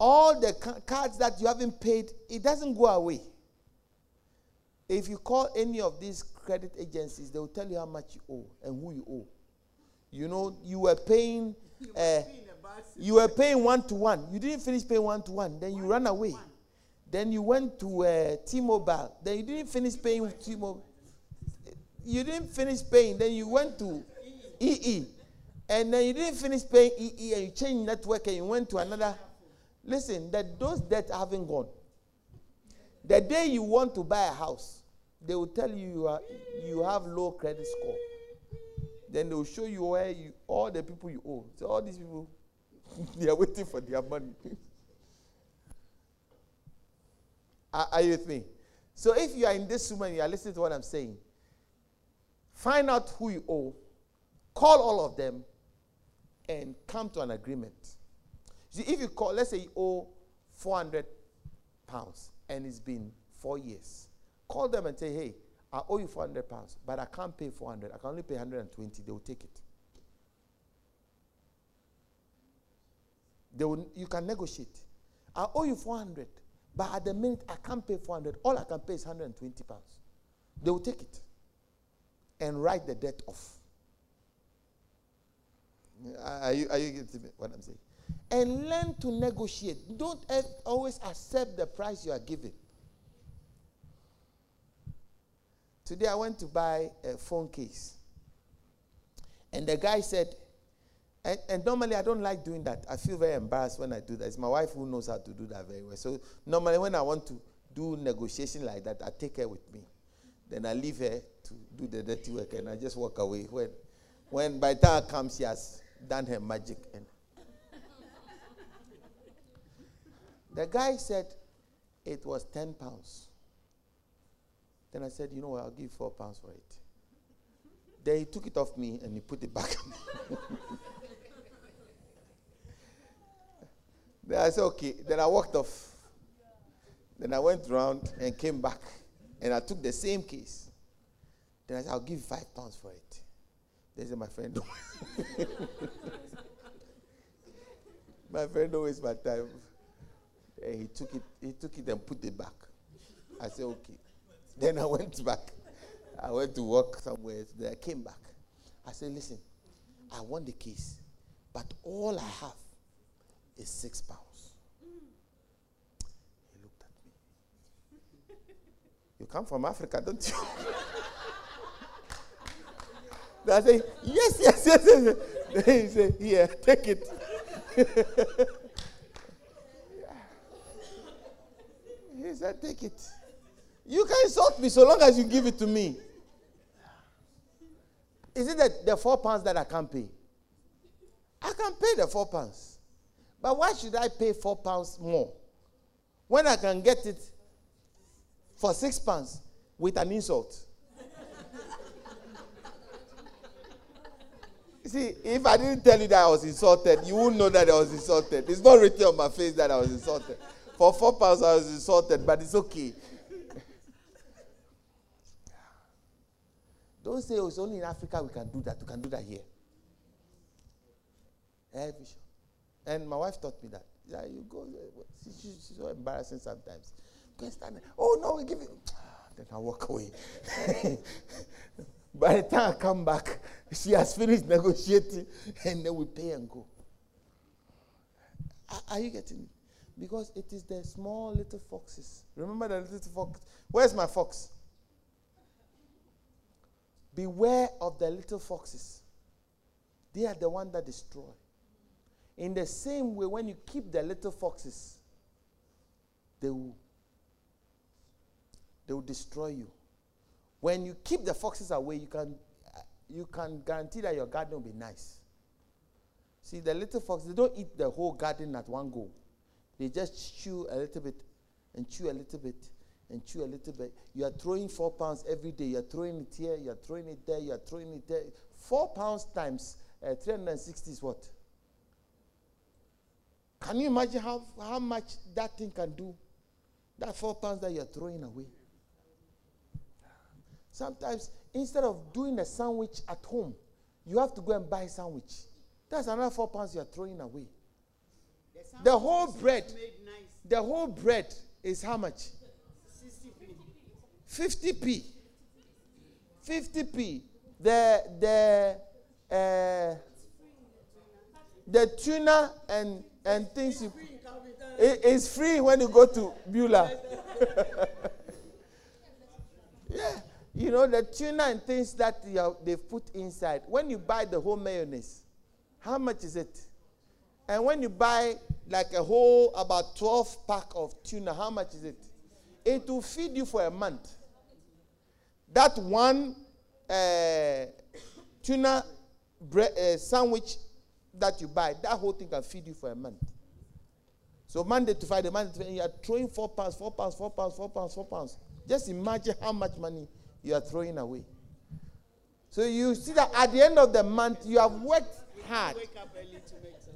All the ca- cards that you haven't paid, it doesn't go away. If you call any of these credit agencies, they will tell you how much you owe and who you owe. You know, you were paying, uh, must be in a bad you were paying One2One. You didn't finish paying One2One. Then you ran away. Then you went to uh, T-Mobile. Then you didn't finish paying with T-Mobile. You didn't finish paying. Then you went to EE. And then you didn't finish paying EE and you changed network and you went to another. Listen, that those debts haven't gone. The day you want to buy a house, they will tell you you, are, you have low credit score. Then they will show you where you all the people you owe. So all these people, they are waiting for their money. are, are you with me? So if you are in this room and you are listening to what I'm saying, find out who you owe, call all of them, and come to an agreement. See, if you call, let's say you owe 400 pounds and it's been four years, call them and say, hey, I owe you 400 pounds, but I can't pay 400. I can only pay 120. They will take it. They will, you can negotiate. I owe you 400, but at the minute I can't pay 400. All I can pay is 120 pounds. They will take it and write the debt off. Are you, are you getting what I'm saying? And learn to negotiate. Don't always accept the price you are given. Today I went to buy a phone case. And the guy said, and, and normally I don't like doing that. I feel very embarrassed when I do that. It's my wife who knows how to do that very well. So normally when I want to do negotiation like that, I take her with me. Then I leave her to do the dirty work and I just walk away. When, when by the time I come, she has done her magic. And the guy said it was 10 pounds. Then I said, you know what, I'll give four pounds for it. Then he took it off me and he put it back. then I said, okay. Then I walked off. Then I went round and came back. And I took the same case. Then I said, I'll give you five pounds for it. They said, my friend, my friend don't waste my time. And he took it, he took it and put it back. I said, okay. Then I went back. I went to work somewhere. Then I came back. I said, listen, I want the case, but all I have is six pounds. He looked at me. You come from Africa, don't you? I say, yes, yes, yes, yes. Then he said, here, take it. he said, take it. You can insult me so long as you give it to me. Is it that the four pounds that I can't pay? I can pay the four pounds. But why should I pay four pounds more when I can get it for six pounds with an insult? See, if I didn't tell you that I was insulted, you wouldn't know that I was insulted. It's not written on my face that I was insulted. For four pounds, I was insulted, but it's okay. Don't say, oh, it's only in Africa we can do that. We can do that here. Eh, Bishop? And my wife taught me that. Yeah, you go. Eh, she- She's so embarrassing sometimes. Oh, no, we give it. Ah, then I walk away. By the time I come back, she has finished negotiating, and then we pay and go. Are, are you getting it? Because it is the small little foxes. Remember the little fox? Where's my fox? Beware of the little foxes. They are the one that destroy. In the same way, when you keep the little foxes, they will, they will destroy you. When you keep the foxes away, you can, you can guarantee that your garden will be nice. See, the little foxes, they don't eat the whole garden at one go. They just chew a little bit and chew a little bit and chew a little bit. You are throwing four pounds every day. You are throwing it here, you are throwing it there, you are throwing it there. Four pounds times uh, 360 is what? Can you imagine how, how much that thing can do? That four pounds that you're throwing away. Sometimes, instead of doing a sandwich at home, you have to go and buy a sandwich. That's another four pounds you're throwing away. The, The whole bread. Nice. The whole bread is how much? 60p. 50p. 50p. The the uh, the tuna and and things you, it is free when you go to Beulah. yeah, you know the tuna and things that they've put inside. When you buy the whole mayonnaise, how much is it? And when you buy like a whole about 12 pack of tuna, how much is it? It will feed you for a month. That one uh, tuna bread, uh, sandwich that you buy, that whole thing can feed you for a month. So Monday to Friday, Monday to Friday, you are throwing four pounds, four pounds, four pounds, four pounds, four pounds. Just imagine how much money you are throwing away. So you see that at the end of the month, you have worked hard. Wake up early to make some.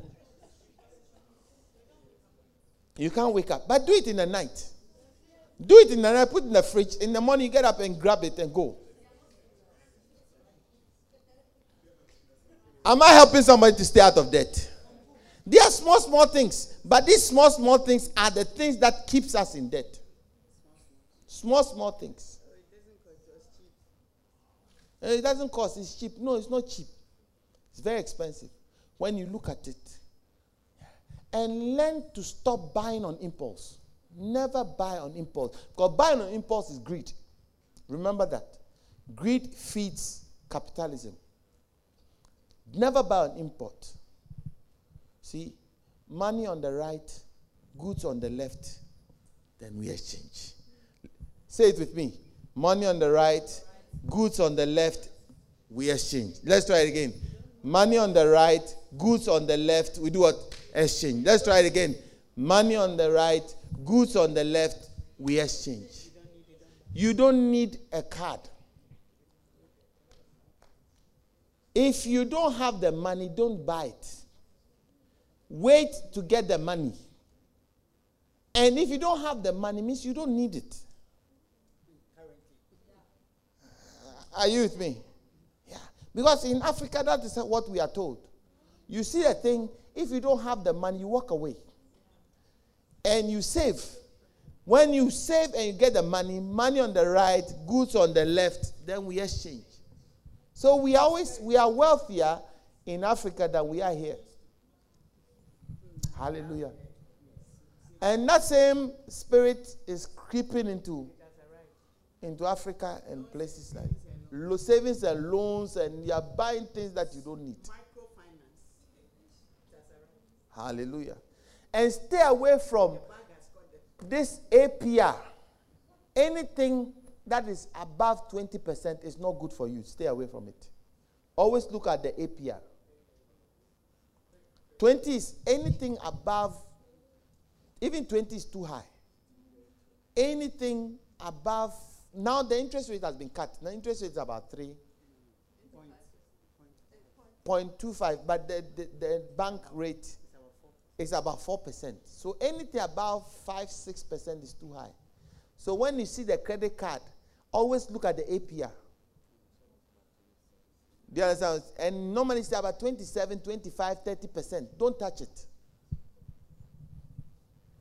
You can't wake up, but do it in the night. Do it in the night, put it in the fridge. In the morning, you get up and grab it and go. Am I helping somebody to stay out of debt? They are small, small things, but these small, small things are the things that keeps us in debt. Small, small things. Eh, It doesn't cost. It's cheap. No, it's not cheap. It's very expensive when you look at it. And learn to stop buying on impulse. Never buy on impulse. Because buying on impulse is greed. Remember that. Greed feeds capitalism. Never buy an import. See, money on the right, goods on the left, then we exchange. Say it with me. Money on the right, goods on the left, we exchange. Let's try it again. Money on the right, goods on the left, we do what? Exchange. Let's try it again. Money on the right, goods on the left, we exchange. You don't need a card. If you don't have the money, don't buy it. Wait to get the money. And if you don't have the money, means you don't need it. Are you with me? Yeah. Because in Africa, that is what we are told. You see a thing, if you don't have the money, you walk away. And you save. When you save and you get the money, money on the right, goods on the left, then we exchange. So we always we are wealthier in Africa than we are here. Hallelujah. And that same spirit is creeping into into Africa and places like lo- savings and loans, and you are buying things that you don't need. Hallelujah. And stay away from this APR. Anything that is above 20% is not good for you. Stay away from it. Always look at the APR. 20 is anything above, even 20 is too high. Anything above, now the interest rate has been cut. The interest rate is about 3. point. 0.25, but the, the, the bank rate is about 4%. So anything above 5 6% is too high. So when you see the credit card, always look at the APR. Do you understand? And normally it's about 27, 25, 30%. Don't touch it.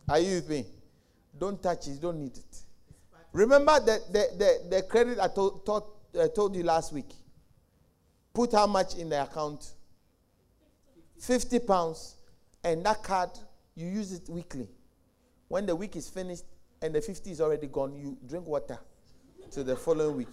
Are you with me? Don't touch it. Don't need it. Remember the, the, the, the credit I told, taught, uh, told you last week? Put how much in the account? 50 pounds. And that card, you use it weekly. When the week is finished and the 50 is already gone, you drink water till the following week.